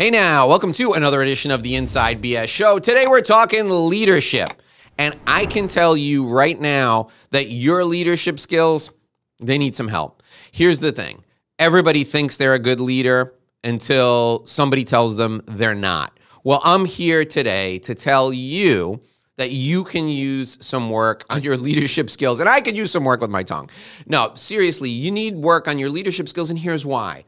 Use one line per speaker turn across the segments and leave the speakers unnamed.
Hey now, welcome to another edition of the Inside BS Show. Today we're talking leadership. And I can tell you right now that your leadership skills, they need some help. Here's the thing. Everybody thinks they're a good leader until somebody tells them they're not. Well, I'm here today to tell you that you can use some work on your leadership skills. And I could use some work with my tongue. No, seriously, you need work on your leadership skills, and here's why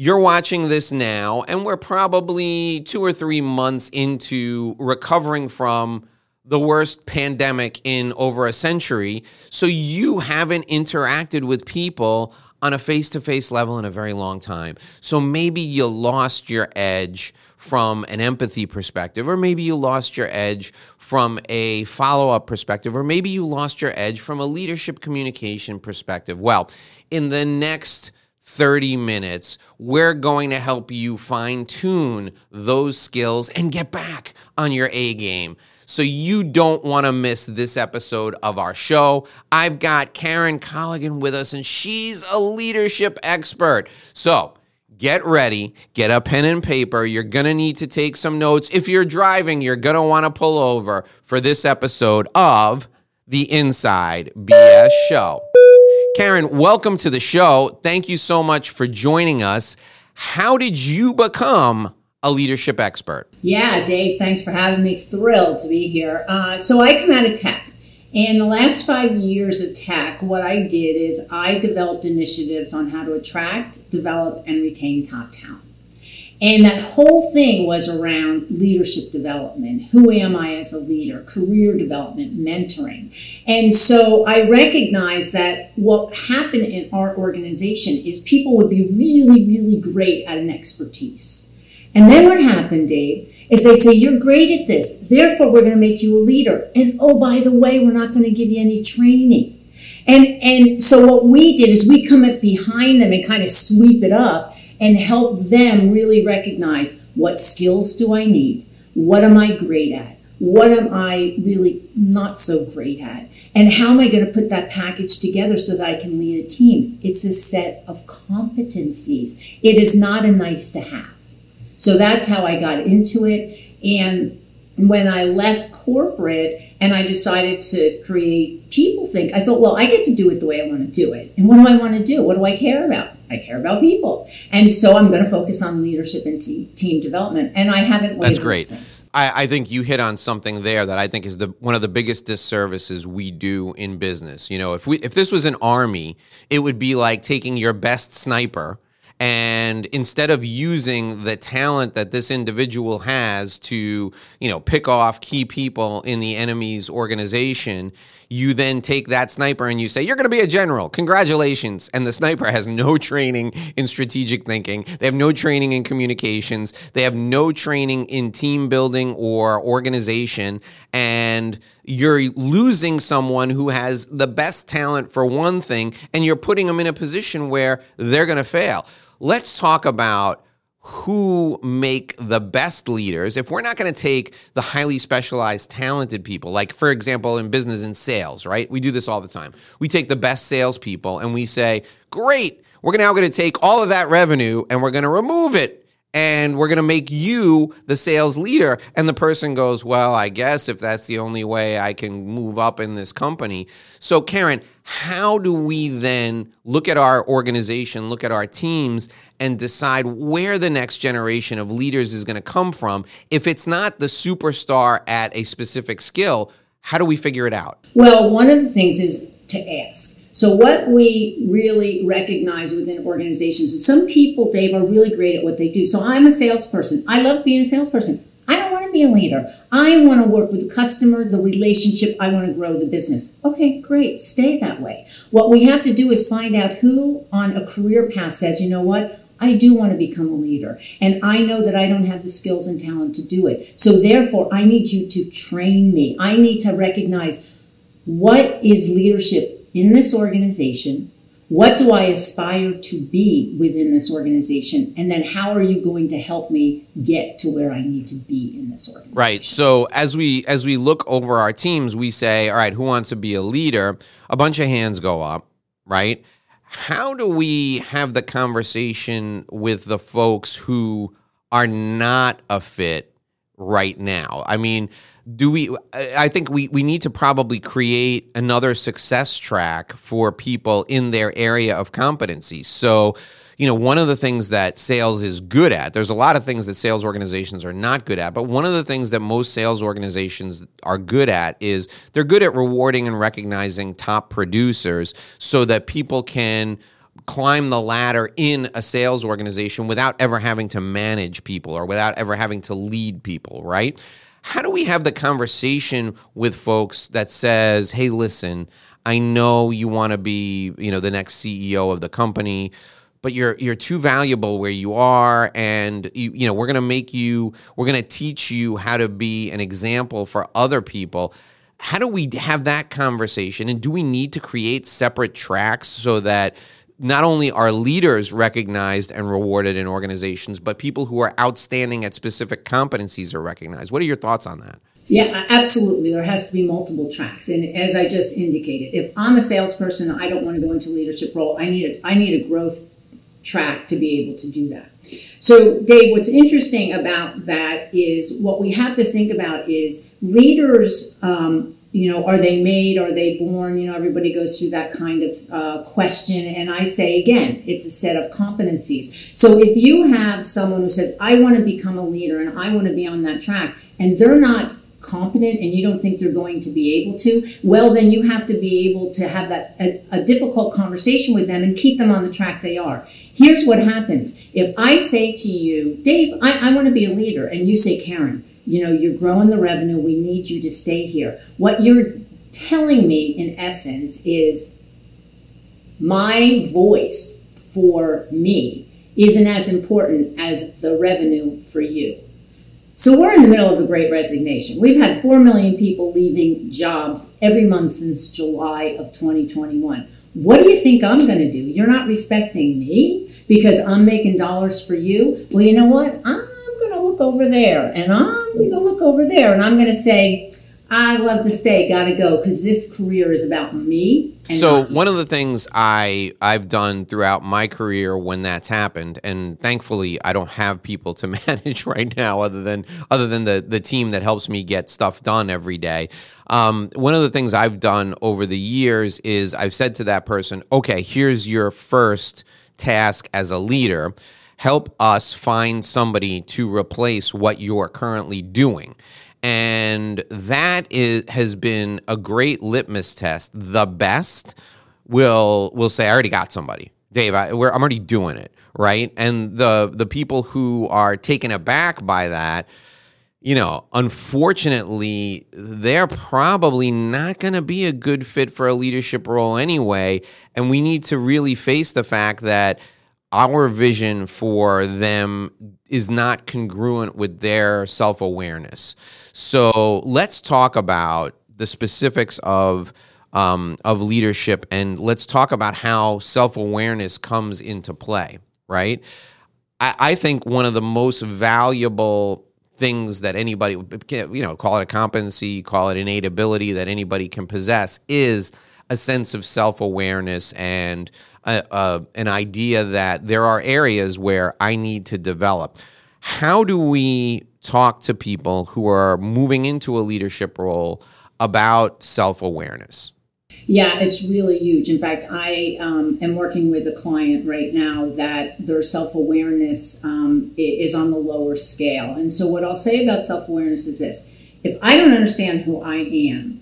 you're watching this now, and we're probably two or three months into recovering from the worst pandemic in over a century. So you haven't interacted with people on a face to face level in a very long time. So maybe you lost your edge from an empathy perspective, or maybe you lost your edge from a follow up perspective, or maybe you lost your edge from a leadership communication perspective. Well, in the next 30 minutes, we're going to help you fine tune those skills and get back on your A game. So you don't want to miss this episode of our show. I've got Karen Colligan with us, and she's a leadership expert. So get ready, get a pen and paper. You're going to need to take some notes. If you're driving, you're going to want to pull over for this episode of the Inside BS Show. Karen, welcome to the show. Thank you so much for joining us. How did you become a leadership expert?
Yeah, Dave, thanks for having me. Thrilled to be here. Uh, so, I come out of tech. In the last five years of tech, what I did is I developed initiatives on how to attract, develop, and retain top talent. And that whole thing was around leadership development. Who am I as a leader? Career development, mentoring. And so I recognized that what happened in our organization is people would be really, really great at an expertise. And then what happened, Dave, is they'd say, You're great at this, therefore we're going to make you a leader. And oh, by the way, we're not going to give you any training. And, and so what we did is we come up behind them and kind of sweep it up and help them really recognize what skills do I need? What am I great at? What am I really not so great at? And how am I going to put that package together so that I can lead a team? It's a set of competencies. It is not a nice to have. So that's how I got into it. And when I left corporate and I decided to create PeopleThink, I thought, well, I get to do it the way I want to do it. And what do I want to do? What do I care about? I care about people. And so I'm going to focus on leadership and te- team development. And I haven't
That's great. Since. I, I think you hit on something there that I think is the one of the biggest disservices we do in business. You know, if we if this was an army, it would be like taking your best sniper and instead of using the talent that this individual has to you know pick off key people in the enemy's organization you then take that sniper and you say you're going to be a general. Congratulations. And the sniper has no training in strategic thinking. They have no training in communications. They have no training in team building or organization. And you're losing someone who has the best talent for one thing and you're putting them in a position where they're going to fail let's talk about who make the best leaders. If we're not going to take the highly specialized talented people like for example in business and sales right? We do this all the time. We take the best salespeople and we say great we're now going to take all of that revenue and we're going to remove it and we're going to make you the sales leader. And the person goes, Well, I guess if that's the only way I can move up in this company. So, Karen, how do we then look at our organization, look at our teams, and decide where the next generation of leaders is going to come from? If it's not the superstar at a specific skill, how do we figure it out?
Well, one of the things is to ask so, what we really recognize within organizations is some people, Dave, are really great at what they do. So, I'm a salesperson. I love being a salesperson. I don't want to be a leader. I want to work with the customer, the relationship. I want to grow the business. Okay, great. Stay that way. What we have to do is find out who on a career path says, you know what? I do want to become a leader. And I know that I don't have the skills and talent to do it. So, therefore, I need you to train me. I need to recognize what is leadership in this organization? What do I aspire to be within this organization? And then how are you going to help me get to where I need to be in this organization?
Right. So as we as we look over our teams, we say, all right, who wants to be a leader? A bunch of hands go up, right? How do we have the conversation with the folks who are not a fit right now? I mean, do we i think we, we need to probably create another success track for people in their area of competency so you know one of the things that sales is good at there's a lot of things that sales organizations are not good at but one of the things that most sales organizations are good at is they're good at rewarding and recognizing top producers so that people can climb the ladder in a sales organization without ever having to manage people or without ever having to lead people right how do we have the conversation with folks that says, "Hey, listen, I know you want to be, you know, the next CEO of the company, but you're you're too valuable where you are and you, you know, we're going to make you we're going to teach you how to be an example for other people." How do we have that conversation and do we need to create separate tracks so that not only are leaders recognized and rewarded in organizations, but people who are outstanding at specific competencies are recognized. What are your thoughts on that?
Yeah, absolutely. There has to be multiple tracks, and as I just indicated, if I'm a salesperson, I don't want to go into leadership role. I need a I need a growth track to be able to do that. So, Dave, what's interesting about that is what we have to think about is leaders um, you know, are they made? Are they born? You know, everybody goes through that kind of uh, question. And I say again, it's a set of competencies. So if you have someone who says, I want to become a leader and I want to be on that track, and they're not competent and you don't think they're going to be able to, well, then you have to be able to have that a, a difficult conversation with them and keep them on the track they are. Here's what happens. If I say to you, Dave, I, I want to be a leader, and you say, Karen, you know, you're growing the revenue. We need you to stay here. What you're telling me, in essence, is my voice for me isn't as important as the revenue for you. So we're in the middle of a great resignation. We've had 4 million people leaving jobs every month since July of 2021. What do you think I'm going to do? You're not respecting me because I'm making dollars for you? Well, you know what? I'm going to look over there and I'm going to look over there and I'm going to say, I'd love to stay, got to go because this career is about me.
so one of the things I I've done throughout my career when that's happened, and thankfully I don't have people to manage right now, other than other than the the team that helps me get stuff done every day. Um, one of the things I've done over the years is I've said to that person, okay, here's your first task as a leader help us find somebody to replace what you're currently doing. And that is, has been a great litmus test. The best will will say, I already got somebody. Dave, I, am already doing it, right? And the the people who are taken aback by that, you know, unfortunately, they're probably not going to be a good fit for a leadership role anyway. And we need to really face the fact that our vision for them is not congruent with their self awareness. So let's talk about the specifics of. Um, of leadership, and let's talk about how self awareness comes into play, right? I, I think one of the most valuable things that anybody, you know, call it a competency, call it innate ability that anybody can possess is a sense of self awareness and a, an idea that there are areas where I need to develop. How do we talk to people who are moving into a leadership role about self awareness?
Yeah, it's really huge. In fact, I um, am working with a client right now that their self awareness um, is on the lower scale. And so, what I'll say about self awareness is this if I don't understand who I am,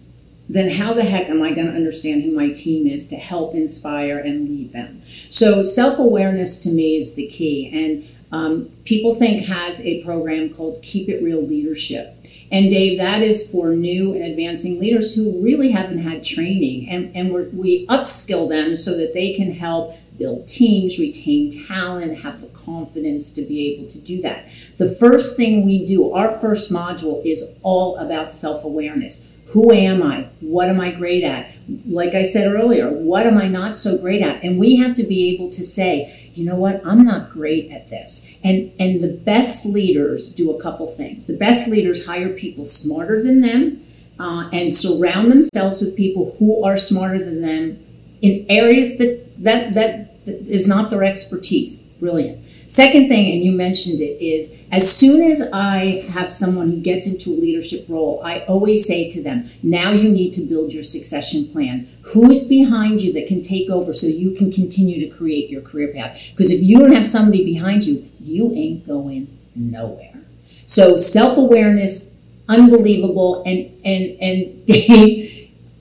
then how the heck am I going to understand who my team is to help inspire and lead them? So self awareness to me is the key. And um, PeopleThink has a program called Keep It Real Leadership. And Dave, that is for new and advancing leaders who really haven't had training. And, and we upskill them so that they can help build teams, retain talent, have the confidence to be able to do that. The first thing we do, our first module, is all about self awareness who am I? What am I great at? Like I said earlier, what am I not so great at? And we have to be able to say, you know what, I'm not great at this. And and the best leaders do a couple things. The best leaders hire people smarter than them uh, and surround themselves with people who are smarter than them in areas that that that is not their expertise. Brilliant. Second thing, and you mentioned it, is as soon as I have someone who gets into a leadership role, I always say to them, now you need to build your succession plan. Who's behind you that can take over so you can continue to create your career path? Because if you don't have somebody behind you, you ain't going nowhere. So self awareness, unbelievable, and and and Dave.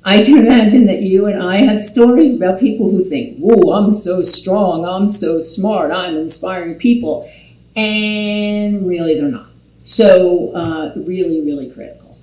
I can imagine that you and I have stories about people who think, "Whoa, I'm so strong, I'm so smart, I'm inspiring people," and really they're not. So, uh, really, really critical.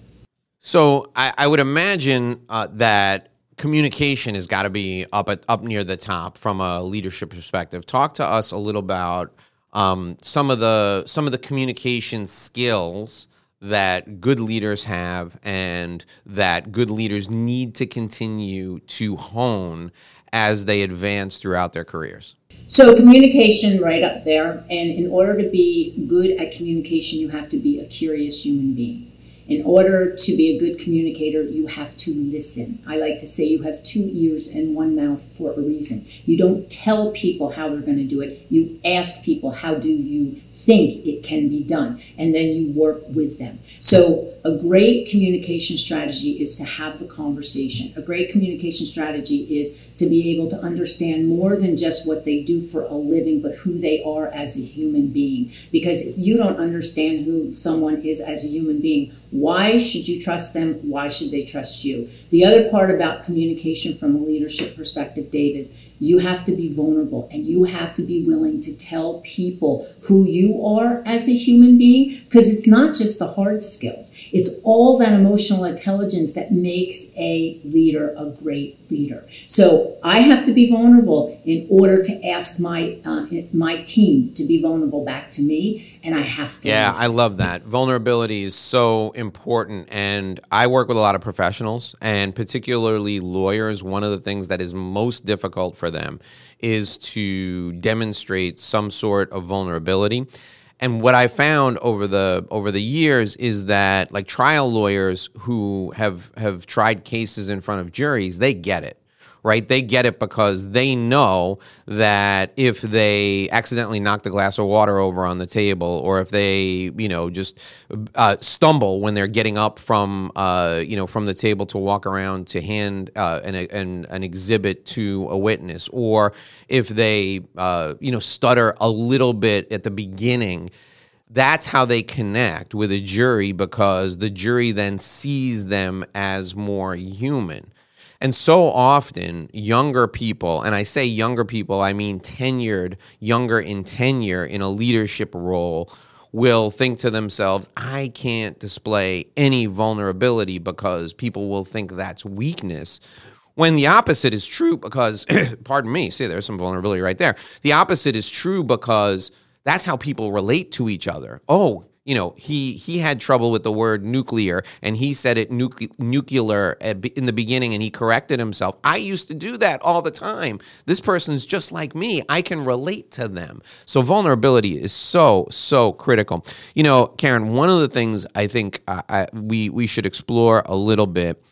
So, I, I would imagine uh, that communication has got to be up at, up near the top from a leadership perspective. Talk to us a little about um, some of the some of the communication skills that good leaders have and that good leaders need to continue to hone as they advance throughout their careers?
So, communication right up there. And in order to be good at communication, you have to be a curious human being. In order to be a good communicator, you have to listen. I like to say you have two ears and one mouth for a reason. You don't tell people how they're going to do it, you ask people, how do you think it can be done? And then you work with them. So, a great communication strategy is to have the conversation. A great communication strategy is to be able to understand more than just what they do for a living, but who they are as a human being. Because if you don't understand who someone is as a human being, why should you trust them? Why should they trust you? The other part about communication from a leadership perspective, Dave, is you have to be vulnerable and you have to be willing to tell people who you are as a human being because it's not just the hard skills, it's all that emotional intelligence that makes a leader a great leader. So I have to be vulnerable in order to ask my uh, my team to be vulnerable back to me, and I have to.
Yeah. I love that. Vulnerability is so important, and I work with a lot of professionals, and particularly lawyers. One of the things that is most difficult for them is to demonstrate some sort of vulnerability. And what I found over the over the years is that like trial lawyers who have have tried cases in front of juries, they get it right? They get it because they know that if they accidentally knock the glass of water over on the table, or if they, you know, just uh, stumble when they're getting up from, uh, you know, from the table to walk around to hand uh, an, an, an, exhibit to a witness, or if they, uh, you know, stutter a little bit at the beginning that's how they connect with a jury because the jury then sees them as more human. And so often, younger people, and I say younger people, I mean tenured, younger in tenure in a leadership role, will think to themselves, I can't display any vulnerability because people will think that's weakness. When the opposite is true, because, pardon me, see, there's some vulnerability right there. The opposite is true because that's how people relate to each other. Oh, you know, he he had trouble with the word nuclear, and he said it nucle- nuclear in the beginning, and he corrected himself. I used to do that all the time. This person's just like me. I can relate to them. So vulnerability is so so critical. You know, Karen, one of the things I think uh, I, we we should explore a little bit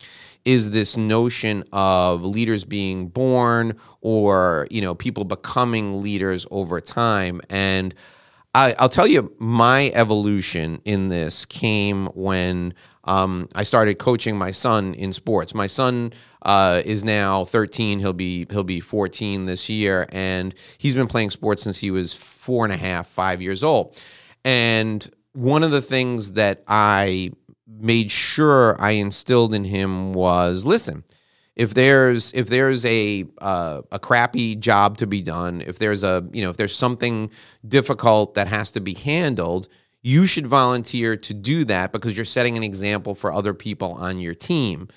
is this notion of leaders being born or you know people becoming leaders over time and I, will tell you my evolution in this came when um, I started coaching my son in sports. My son uh, is now 13. He'll be he'll be 14 this year, and he's been playing sports since he was four and a half, five years old. And one of the things that I made sure I instilled in him was listen if there's if there's a uh, a crappy job to be done, if there's a you know if there's something difficult that has to be handled, you should volunteer to do that because you're setting an example for other people on your team.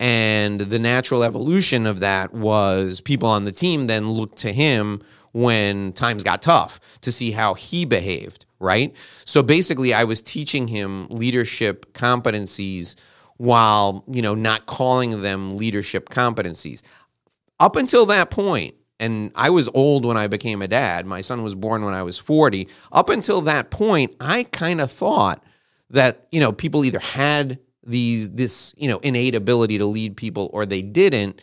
And the natural evolution of that was people on the team then looked to him when times got tough to see how he behaved, right? So basically, I was teaching him leadership competencies while you know not calling them leadership competencies up until that point and I was old when I became a dad. My son was born when I was 40. Up until that point, I kind of thought that, you know, people either had these this, you know, innate ability to lead people or they didn't.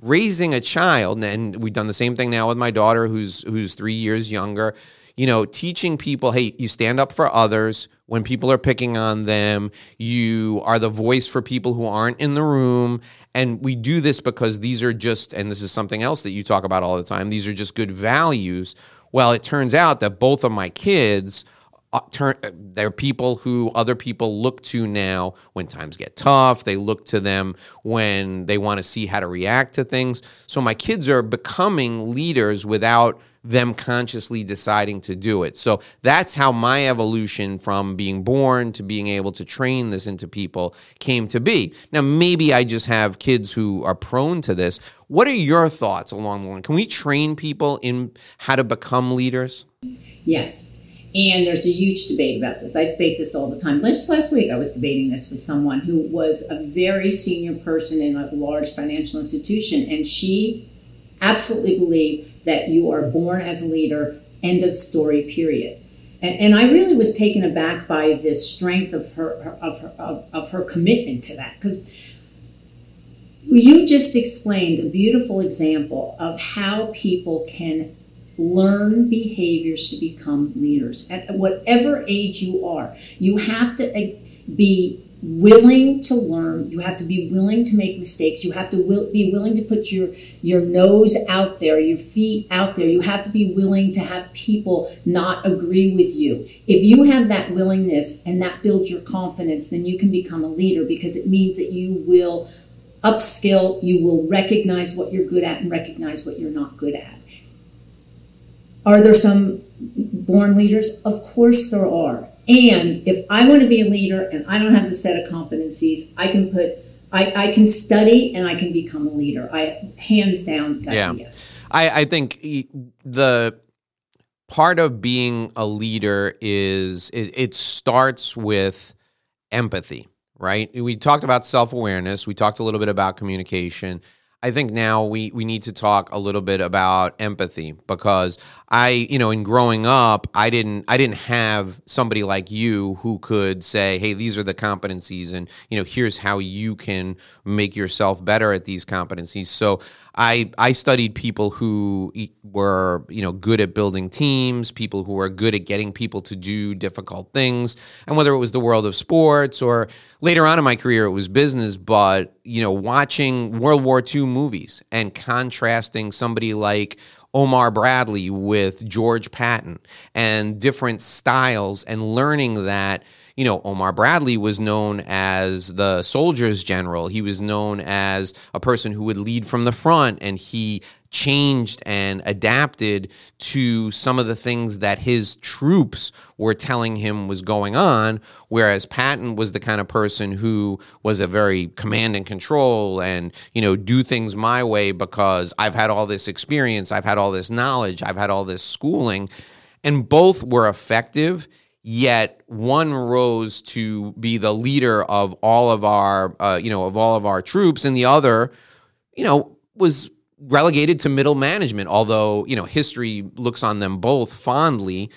Raising a child, and we've done the same thing now with my daughter who's who's 3 years younger you know, teaching people, hey, you stand up for others when people are picking on them. You are the voice for people who aren't in the room. And we do this because these are just, and this is something else that you talk about all the time, these are just good values. Well, it turns out that both of my kids uh, turn they're people who other people look to now when times get tough they look to them when they want to see how to react to things so my kids are becoming leaders without them consciously deciding to do it. So that's how my evolution from being born to being able to train this into people came to be. Now maybe i just have kids who are prone to this. What are your thoughts along the line? Can we train people in how to become leaders?
Yes. And there's a huge debate about this. I debate this all the time. Just last week, I was debating this with someone who was a very senior person in a large financial institution, and she absolutely believe that you are born as a leader, end of story, period. And, and I really was taken aback by the strength of her, of her, of, of her commitment to that because you just explained a beautiful example of how people can learn behaviors to become leaders at whatever age you are. You have to uh, be willing to learn. You have to be willing to make mistakes. You have to will, be willing to put your your nose out there your feet out there. You have to be willing to have people not agree with you. If you have that willingness and that builds your confidence then you can become a leader because it means that you will upskill you will recognize what you're good at and recognize what you're not good at. Are there some born leaders? Of course there are. And if I want to be a leader and I don't have the set of competencies, I can put I, I can study and I can become a leader. I hands down that's yeah. yes.
I, I think the part of being a leader is it, it starts with empathy, right? We talked about self-awareness, we talked a little bit about communication I think now we we need to talk a little bit about empathy because I, you know, in growing up, I didn't I didn't have somebody like you who could say, "Hey, these are the competencies and, you know, here's how you can make yourself better at these competencies." So, I I studied people who were you know good at building teams, people who were good at getting people to do difficult things, and whether it was the world of sports or later on in my career it was business. But you know, watching World War II movies and contrasting somebody like Omar Bradley with George Patton and different styles and learning that you know, Omar Bradley was known as the soldier's general. He was known as a person who would lead from the front, and he changed and adapted to some of the things that his troops were telling him was going on. Whereas Patton was the kind of person who was a very command and control and, you know, do things my way because I've had all this experience, I've had all this knowledge, I've had all this schooling. And both were effective yet one rose to be the leader of all of our uh, you know of all of our troops and the other you know was relegated to middle management although you know history looks on them both fondly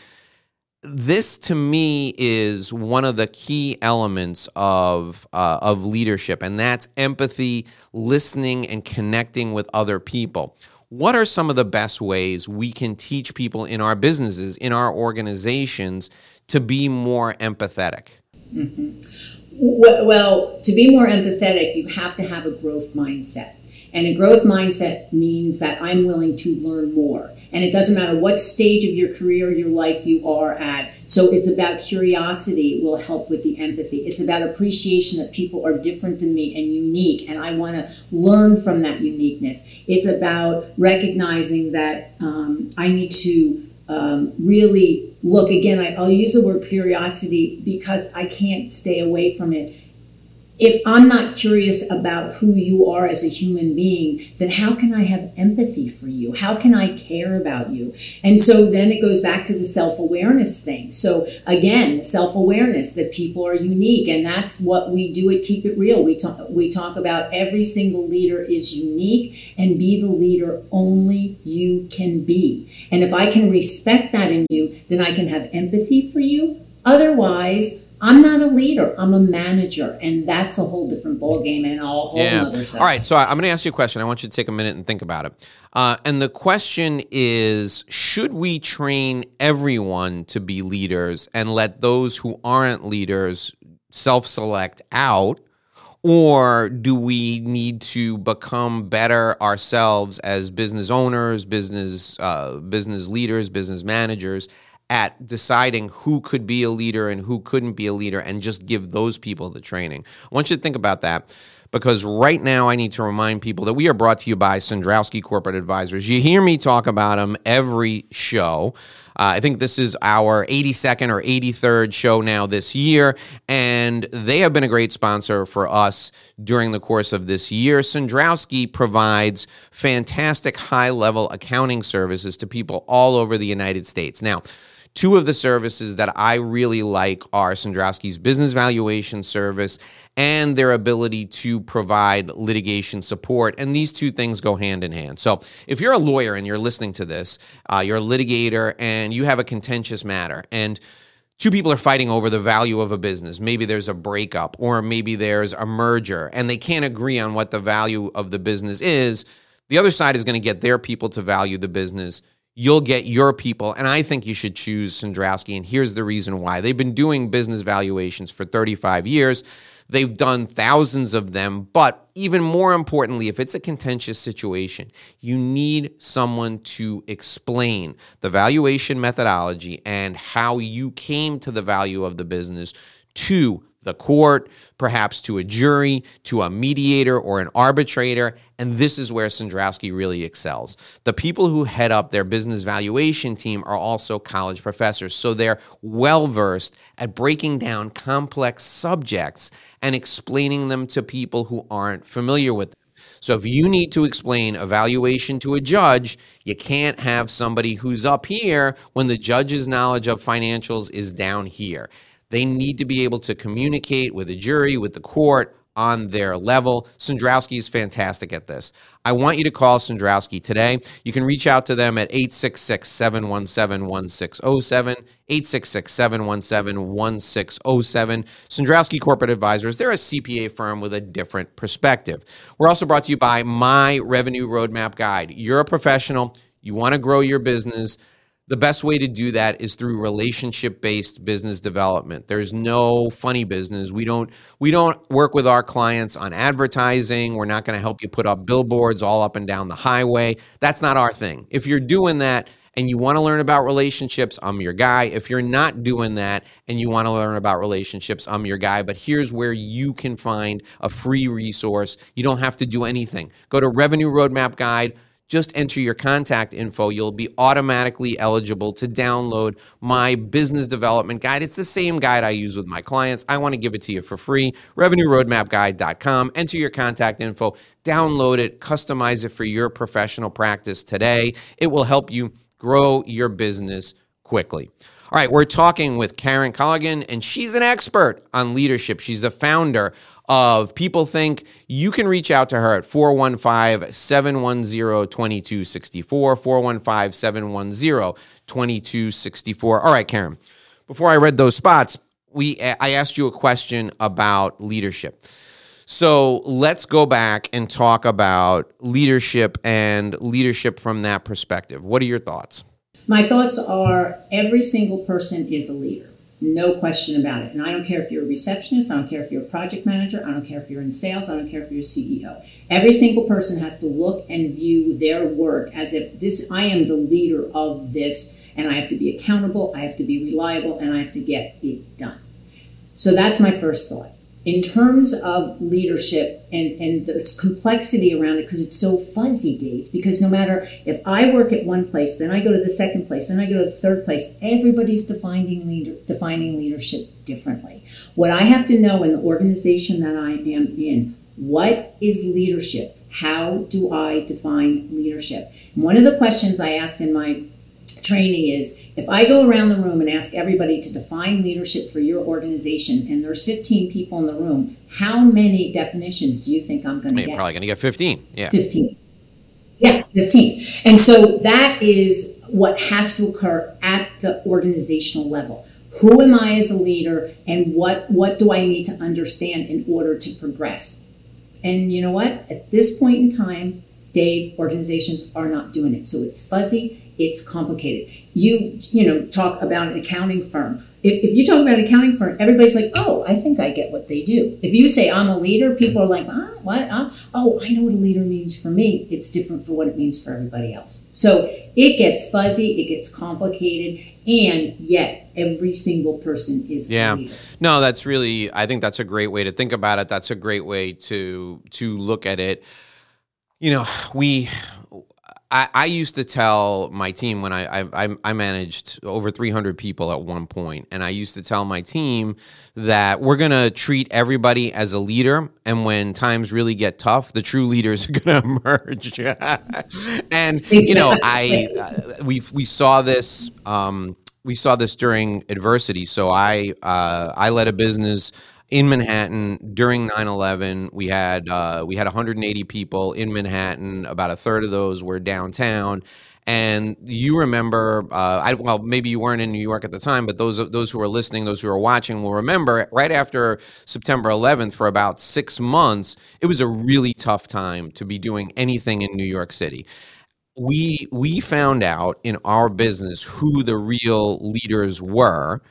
this to me is one of the key elements of uh, of leadership and that's empathy listening and connecting with other people what are some of the best ways we can teach people in our businesses in our organizations to be more empathetic?
Mm-hmm. Well, to be more empathetic, you have to have a growth mindset. And a growth mindset means that I'm willing to learn more. And it doesn't matter what stage of your career, or your life you are at. So it's about curiosity will help with the empathy. It's about appreciation that people are different than me and unique, and I want to learn from that uniqueness. It's about recognizing that um, I need to um, really look again. I, I'll use the word curiosity because I can't stay away from it if I'm not curious about who you are as a human being, then how can I have empathy for you? How can I care about you? And so then it goes back to the self awareness thing. So again, self awareness that people are unique, and that's what we do at Keep It Real. We talk we talk about every single leader is unique, and be the leader only you can be. And if I can respect that in you, then I can have empathy for you. Otherwise, I'm not a leader. I'm a manager, and that's a whole different ballgame and a whole
Yeah.
other.
All right. So I'm going to ask you a question. I want you to take a minute and think about it. Uh, and the question is Should we train everyone to be leaders and let those who aren't leaders self select out? Or do we need to become better ourselves as business owners, business uh, business leaders, business managers at deciding who could be a leader and who couldn't be a leader, and just give those people the training? I want you to think about that because right now I need to remind people that we are brought to you by Sandrowski Corporate Advisors. You hear me talk about them every show. Uh, I think this is our 82nd or 83rd show now this year, and they have been a great sponsor for us during the course of this year. Sandrowski provides fantastic high level accounting services to people all over the United States. Now, Two of the services that I really like are Sandrowski's business valuation service and their ability to provide litigation support. And these two things go hand in hand. So if you're a lawyer and you're listening to this, uh, you're a litigator and you have a contentious matter and two people are fighting over the value of a business. Maybe there's a breakup or maybe there's a merger and they can't agree on what the value of the business is. The other side is going to get their people to value the business. You'll get your people, and I think you should choose Sandrowski. And here's the reason why: they've been doing business valuations for 35 years. They've done thousands of them, but even more importantly, if it's a contentious situation, you need someone to explain the valuation methodology and how you came to the value of the business to the court, perhaps to a jury, to a mediator or an arbitrator. And this is where Sandrowski really excels. The people who head up their business valuation team are also college professors. So they're well versed at breaking down complex subjects and explaining them to people who aren't familiar with them. So if you need to explain evaluation to a judge, you can't have somebody who's up here when the judge's knowledge of financials is down here. They need to be able to communicate with the jury, with the court on their level. Sandrowski is fantastic at this. I want you to call Sandrowski today. You can reach out to them at 866 717 1607. 866 717 1607. Sandrowski Corporate Advisors, they're a CPA firm with a different perspective. We're also brought to you by My Revenue Roadmap Guide. You're a professional, you want to grow your business. The best way to do that is through relationship based business development. There's no funny business. We don't we don't work with our clients on advertising. We're not going to help you put up billboards all up and down the highway. That's not our thing. If you're doing that and you want to learn about relationships, I'm your guy. If you're not doing that and you want to learn about relationships, I'm your guy. But here's where you can find a free resource. You don't have to do anything. Go to Revenue Roadmap Guide just enter your contact info. You'll be automatically eligible to download my business development guide. It's the same guide I use with my clients. I want to give it to you for free. RevenueRoadmapGuide.com. Enter your contact info, download it, customize it for your professional practice today. It will help you grow your business quickly. All right, we're talking with Karen Colligan, and she's an expert on leadership. She's a founder of PeopleThink. You can reach out to her at 415 710 2264. 415 710 2264. All right, Karen, before I read those spots, we I asked you a question about leadership. So let's go back and talk about leadership and leadership from that perspective. What are your thoughts?
My thoughts are every single person is a leader. No question about it. And I don't care if you're a receptionist, I don't care if you're a project manager, I don't care if you're in sales, I don't care if you're a CEO. Every single person has to look and view their work as if this I am the leader of this and I have to be accountable, I have to be reliable, and I have to get it done. So that's my first thought. In terms of leadership and, and the complexity around it, because it's so fuzzy, Dave, because no matter if I work at one place, then I go to the second place, then I go to the third place, everybody's defining leader, defining leadership differently. What I have to know in the organization that I am in, what is leadership? How do I define leadership? One of the questions I asked in my training is if I go around the room and ask everybody to define leadership for your organization and there's 15 people in the room, how many definitions do you think I'm going to get?
You're probably going to get 15. Yeah.
15. Yeah, 15. And so that is what has to occur at the organizational level. Who am I as a leader and what, what do I need to understand in order to progress? And you know what? At this point in time, Dave, organizations are not doing it. So it's fuzzy, it's complicated. You, you know, talk about an accounting firm. If, if you talk about an accounting firm, everybody's like, oh, I think I get what they do. If you say I'm a leader, people are like, ah, what? Ah, oh, I know what a leader means for me. It's different for what it means for everybody else. So it gets fuzzy, it gets complicated, and yet every single person is
yeah no that's really i think that's a great way to think about it that's a great way to to look at it you know we I, I used to tell my team when I, I I managed over 300 people at one point, and I used to tell my team that we're gonna treat everybody as a leader, and when times really get tough, the true leaders are gonna emerge. and you know, I uh, we we saw this. Um, we saw this during adversity. So I uh, I led a business in Manhattan during 9/11. We had uh, we had 180 people in Manhattan. About a third of those were downtown. And you remember, uh, I, well, maybe you weren't in New York at the time, but those those who are listening, those who are watching, will remember. Right after September 11th, for about six months, it was a really tough time to be doing anything in New York City we we found out in our business who the real leaders were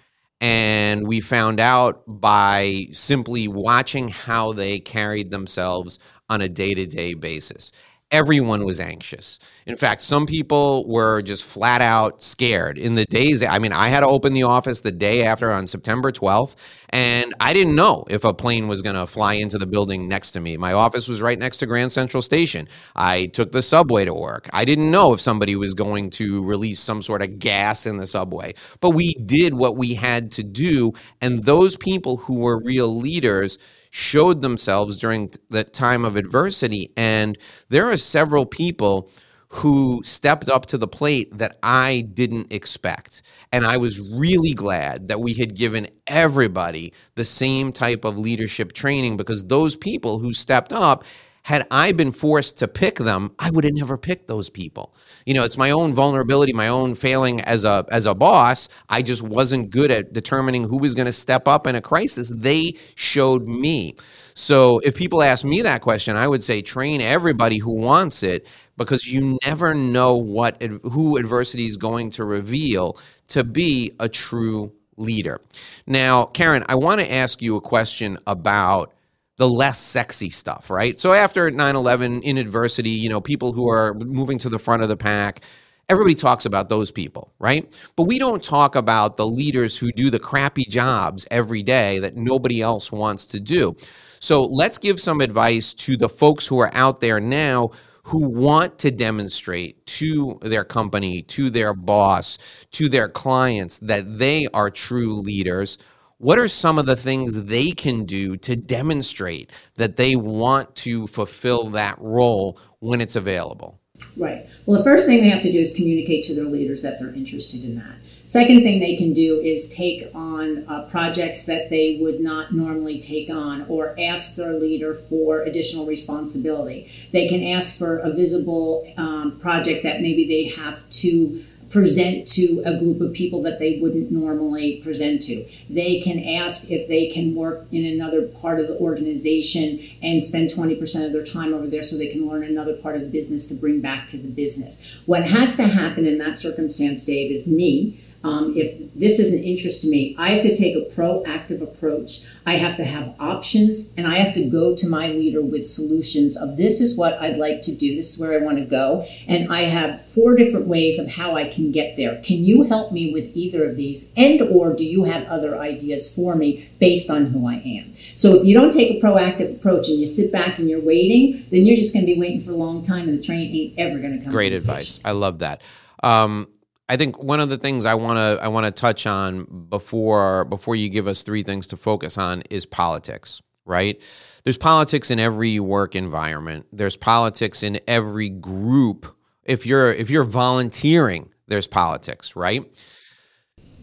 and we found out by simply watching how they carried themselves on a day-to-day basis everyone was anxious. In fact, some people were just flat out scared. In the days, I mean, I had to open the office the day after on September 12th, and I didn't know if a plane was going to fly into the building next to me. My office was right next to Grand Central Station. I took the subway to work. I didn't know if somebody was going to release some sort of gas in the subway, but we did what we had to do. And those people who were real leaders, showed themselves during the time of adversity. And there are several people who stepped up to the plate that I didn't expect. And I was really glad that we had given everybody the same type of leadership training because those people who stepped up had I been forced to pick them, I would have never picked those people. You know, it's my own vulnerability, my own failing as a as a boss. I just wasn't good at determining who was going to step up in a crisis. They showed me. So if people ask me that question, I would say train everybody who wants it because you never know what who adversity is going to reveal to be a true leader. Now, Karen, I want to ask you a question about the less sexy stuff, right? So after 9/11 in adversity, you know, people who are moving to the front of the pack, everybody talks about those people, right? But we don't talk about the leaders who do the crappy jobs every day that nobody else wants to do. So let's give some advice to the folks who are out there now who want to demonstrate to their company, to their boss, to their clients that they are true leaders what are some of the things they can do to demonstrate that they want to fulfill that role when it's available?
Right. Well, the first thing they have to do is communicate to their leaders that they're interested in that. Second thing they can do is take on uh, projects that they would not normally take on or ask their leader for additional responsibility. They can ask for a visible um, project that maybe they have to present to a group of people that they wouldn't normally present to. They can ask if they can work in another part of the organization and spend 20% of their time over there so they can learn another part of the business to bring back to the business. What has to happen in that circumstance, Dave, is me um, if this is an interest to me, I have to take a proactive approach. I have to have options and I have to go to my leader with solutions of this is what I'd like to do. This is where I want to go. And I have four different ways of how I can get there. Can you help me with either of these? And or do you have other ideas for me based on who I am? So if you don't take a proactive approach and you sit back and you're waiting, then you're just going to be waiting for a long time and the train ain't ever going to come.
Great advice. Station. I love that. Um, I think one of the things I want to I want to touch on before before you give us three things to focus on is politics, right? There's politics in every work environment. There's politics in every group. If you're if you're volunteering, there's politics, right?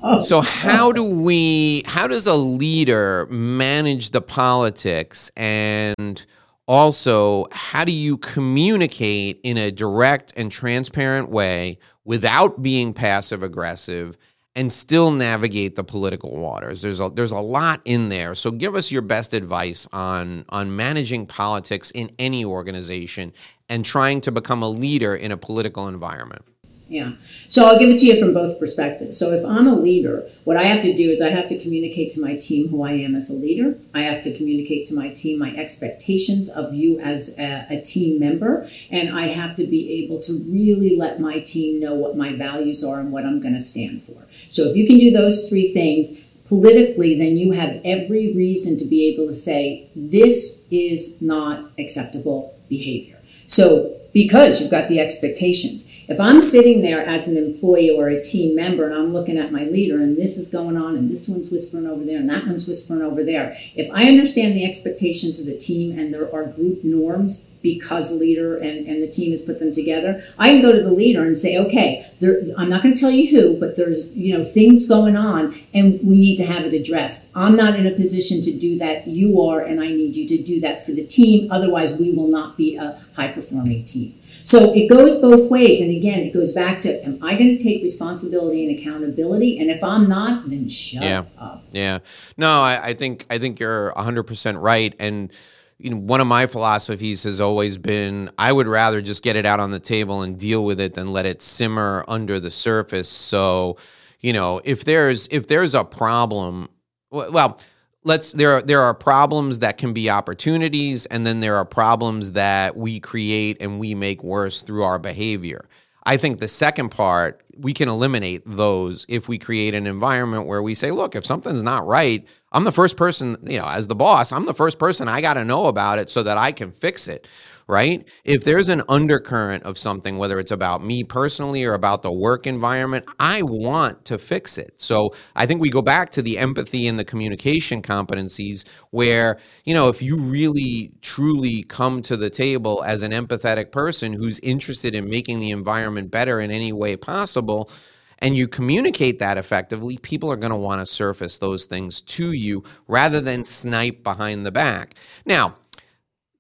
Oh, so how do we how does a leader manage the politics and also how do you communicate in a direct and transparent way without being passive aggressive and still navigate the political waters. There's a there's a lot in there. So give us your best advice on on managing politics in any organization and trying to become a leader in a political environment.
Yeah. So I'll give it to you from both perspectives. So if I'm a leader, what I have to do is I have to communicate to my team who I am as a leader. I have to communicate to my team my expectations of you as a, a team member. And I have to be able to really let my team know what my values are and what I'm going to stand for. So if you can do those three things, politically, then you have every reason to be able to say, this is not acceptable behavior. So because you've got the expectations. If I'm sitting there as an employee or a team member and I'm looking at my leader and this is going on and this one's whispering over there and that one's whispering over there, if I understand the expectations of the team and there are group norms because the leader and, and the team has put them together, I can go to the leader and say, okay, there, I'm not going to tell you who, but there's you know things going on and we need to have it addressed. I'm not in a position to do that. You are, and I need you to do that for the team. Otherwise, we will not be a high performing team. So it goes both ways. And again, it goes back to am I going to take responsibility and accountability? And if I'm not, then shut
yeah.
up.
Yeah. No, I, I think I think you're 100% right. And you know, one of my philosophies has always been I would rather just get it out on the table and deal with it than let it simmer under the surface. So, you know, if there's if there's a problem, well, let's there are there are problems that can be opportunities and then there are problems that we create and we make worse through our behavior. I think the second part, we can eliminate those if we create an environment where we say, look, if something's not right, I'm the first person, you know, as the boss, I'm the first person I got to know about it so that I can fix it right? If there's an undercurrent of something, whether it's about me personally or about the work environment, I want to fix it. So I think we go back to the empathy and the communication competencies where, you know, if you really truly come to the table as an empathetic person who's interested in making the environment better in any way possible, and you communicate that effectively, people are going to want to surface those things to you rather than snipe behind the back. Now,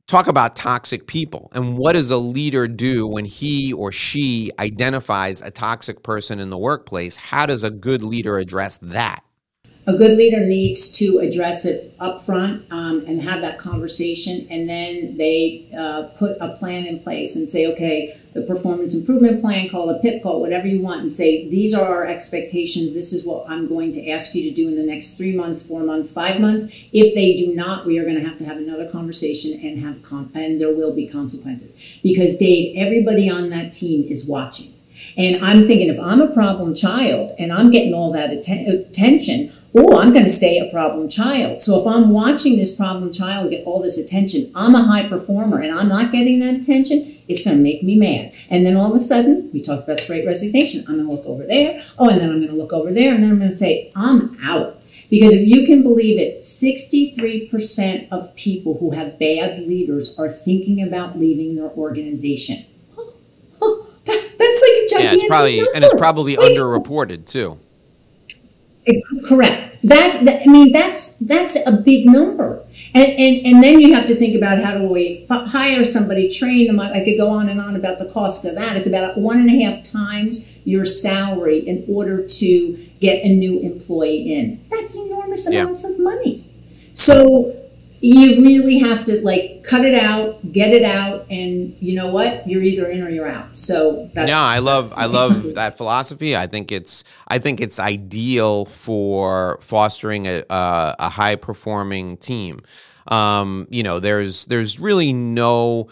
talk about toxic people and what does a leader do when he or she identifies a toxic person in the workplace how does a good leader address that
a good leader needs to address it up front um, and have that conversation and then they uh, put a plan in place and say okay the performance improvement plan call a pip call whatever you want and say these are our expectations this is what i'm going to ask you to do in the next three months four months five months. If they do not we are going to have to have another conversation and have con- and there will be consequences. Because dave everybody on that team is watching. And I'm thinking, if I'm a problem child and I'm getting all that atten- attention, oh, I'm going to stay a problem child. So if I'm watching this problem child get all this attention, I'm a high performer and I'm not getting that attention, it's going to make me mad. And then all of a sudden, we talked about the great resignation. I'm going to look over there. Oh, and then I'm going to look over there. And then I'm going to say, I'm out. Because if you can believe it, 63% of people who have bad leaders are thinking about leaving their organization. That's like a gigantic
yeah, it's probably
number.
and it's probably
like,
underreported too.
Correct. That, that, I mean, that's that's a big number, and, and and then you have to think about how do we f- hire somebody, train them. I could go on and on about the cost of that. It's about one and a half times your salary in order to get a new employee in. That's enormous amounts yeah. of money. So you really have to like cut it out, get it out, and you know what? You're either in or you're out. So
that's, yeah, I love I love that philosophy. I think it's I think it's ideal for fostering a a, a high performing team. Um, you know, there's there's really no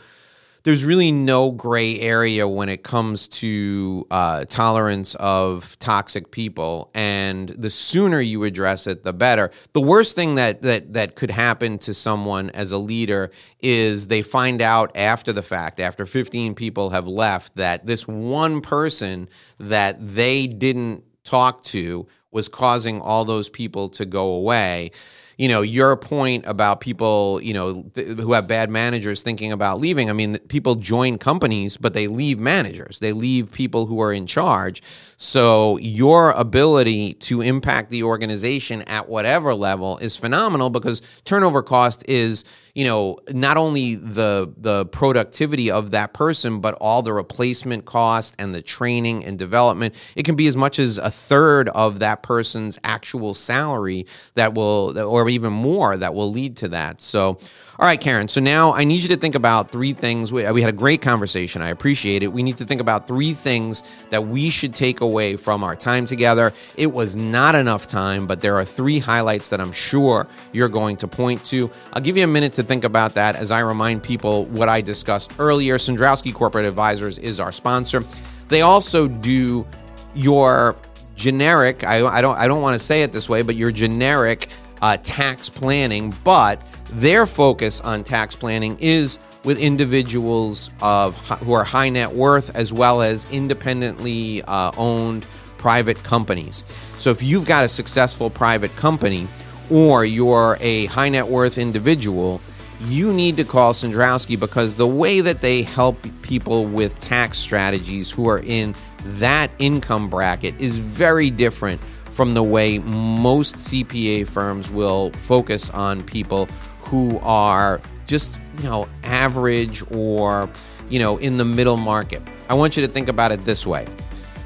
there's really no gray area when it comes to uh, tolerance of toxic people, and the sooner you address it, the better. The worst thing that that that could happen to someone as a leader is they find out after the fact, after 15 people have left, that this one person that they didn't talk to was causing all those people to go away you know, your point about people, you know, th- who have bad managers thinking about leaving. I mean, people join companies, but they leave managers. They leave people who are in charge. So your ability to impact the organization at whatever level is phenomenal because turnover cost is you know not only the the productivity of that person but all the replacement cost and the training and development. It can be as much as a third of that person's actual salary that will or even more that will lead to that. So all right, Karen. So now I need you to think about three things. We, we, had a great conversation. I appreciate it. We need to think about three things that we should take away from our time together. It was not enough time, but there are three highlights that I'm sure you're going to point to. I'll give you a minute to think about that as I remind people what I discussed earlier. Cendrowski Corporate Advisors is our sponsor. They also do your generic, I, I don't I don't want to say it this way, but your generic uh, tax planning, but their focus on tax planning is with individuals of who are high net worth as well as independently uh, owned private companies. So if you've got a successful private company or you're a high net worth individual, you need to call Cendrowski because the way that they help people with tax strategies who are in that income bracket is very different from the way most CPA firms will focus on people who are just, you know, average or, you know, in the middle market. I want you to think about it this way.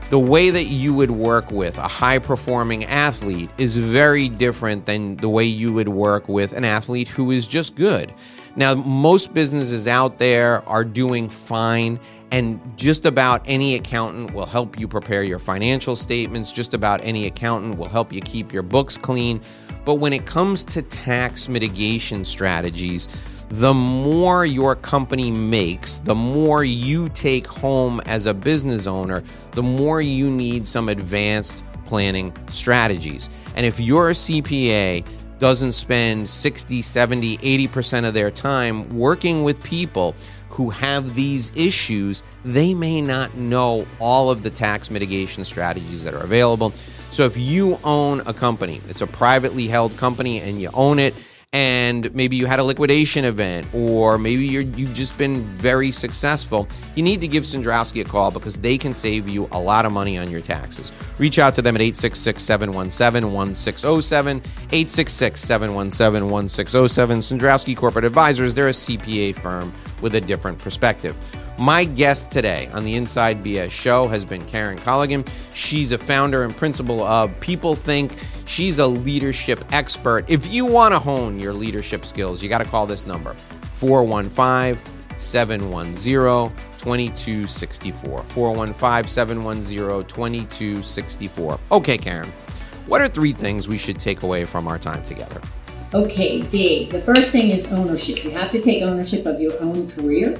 The way that you would work with a high performing athlete is very different than the way you would work with an athlete who is just good. Now, most businesses out there are doing fine, and just about any accountant will help you prepare your financial statements. Just about any accountant will help you keep your books clean. But when it comes to tax mitigation strategies, the more your company makes, the more you take home as a business owner, the more you need some advanced planning strategies. And if you're a CPA doesn't spend 60, 70, 80% of their time working with people who have these issues, they may not know all of the tax mitigation strategies that are available. So if you own a company, it's a privately held company and you own it, and maybe you had a liquidation event, or maybe you have just been very successful, you need to give Cendrowski a call because they can save you a lot of money on your taxes. Reach out to them at 866 717 1607. 866 717 1607. Cendrowski Corporate Advisors, they're a CPA firm with a different perspective. My guest today on the Inside BS show has been Karen Colligan. She's a founder and principal of PeopleThink. She's a leadership expert. If you want to hone your leadership skills, you got to call this number 415 710 2264. 415 710 2264. Okay, Karen, what are three things we should take away from our time together?
Okay, Dave, the first thing is ownership. You have to take ownership of your own career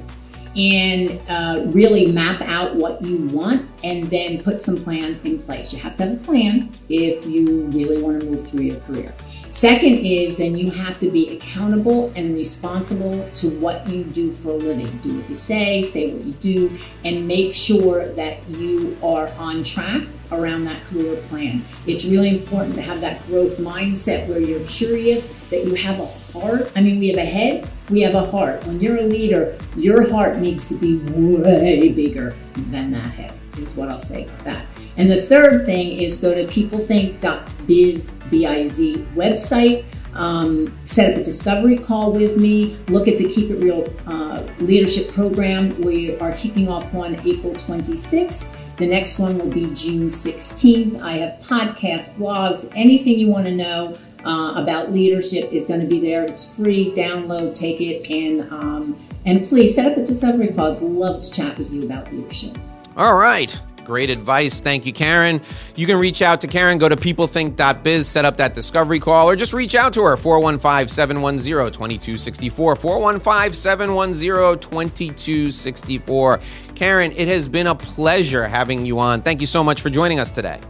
and uh, really map out what you want and then put some plan in place. You have to have a plan if you really want to move through your career. Second is then you have to be accountable and responsible to what you do for a living. Do what you say, say what you do, and make sure that you are on track around that career plan. It's really important to have that growth mindset where you're curious, that you have a heart. I mean, we have a head, we have a heart. When you're a leader, your heart needs to be way bigger than that head, is what I'll say about that. And the third thing is go to peoplethink.biz, B-I-Z website. Um, set up a discovery call with me. Look at the Keep It Real uh, leadership program. We are kicking off one April 26th. The next one will be June 16th. I have podcasts, blogs, anything you want to know uh, about leadership is going to be there. It's free. Download, take it, and um, and please set up a discovery call. I'd love to chat with you about leadership.
All right. Great advice. Thank you, Karen. You can reach out to Karen, go to peoplethink.biz, set up that discovery call, or just reach out to her 415 710 2264. 415 710 2264. Karen, it has been a pleasure having you on. Thank you so much for joining us today.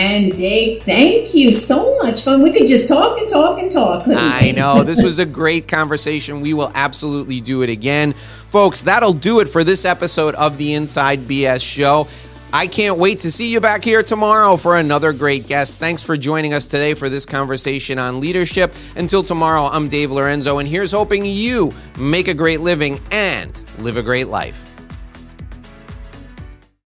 And Dave, thank you so much fun. We could just talk and talk and talk.
I know. This was a great conversation. We will absolutely do it again. Folks, that'll do it for this episode of the Inside BS Show. I can't wait to see you back here tomorrow for another great guest. Thanks for joining us today for this conversation on leadership. Until tomorrow, I'm Dave Lorenzo, and here's hoping you make a great living and live a great life.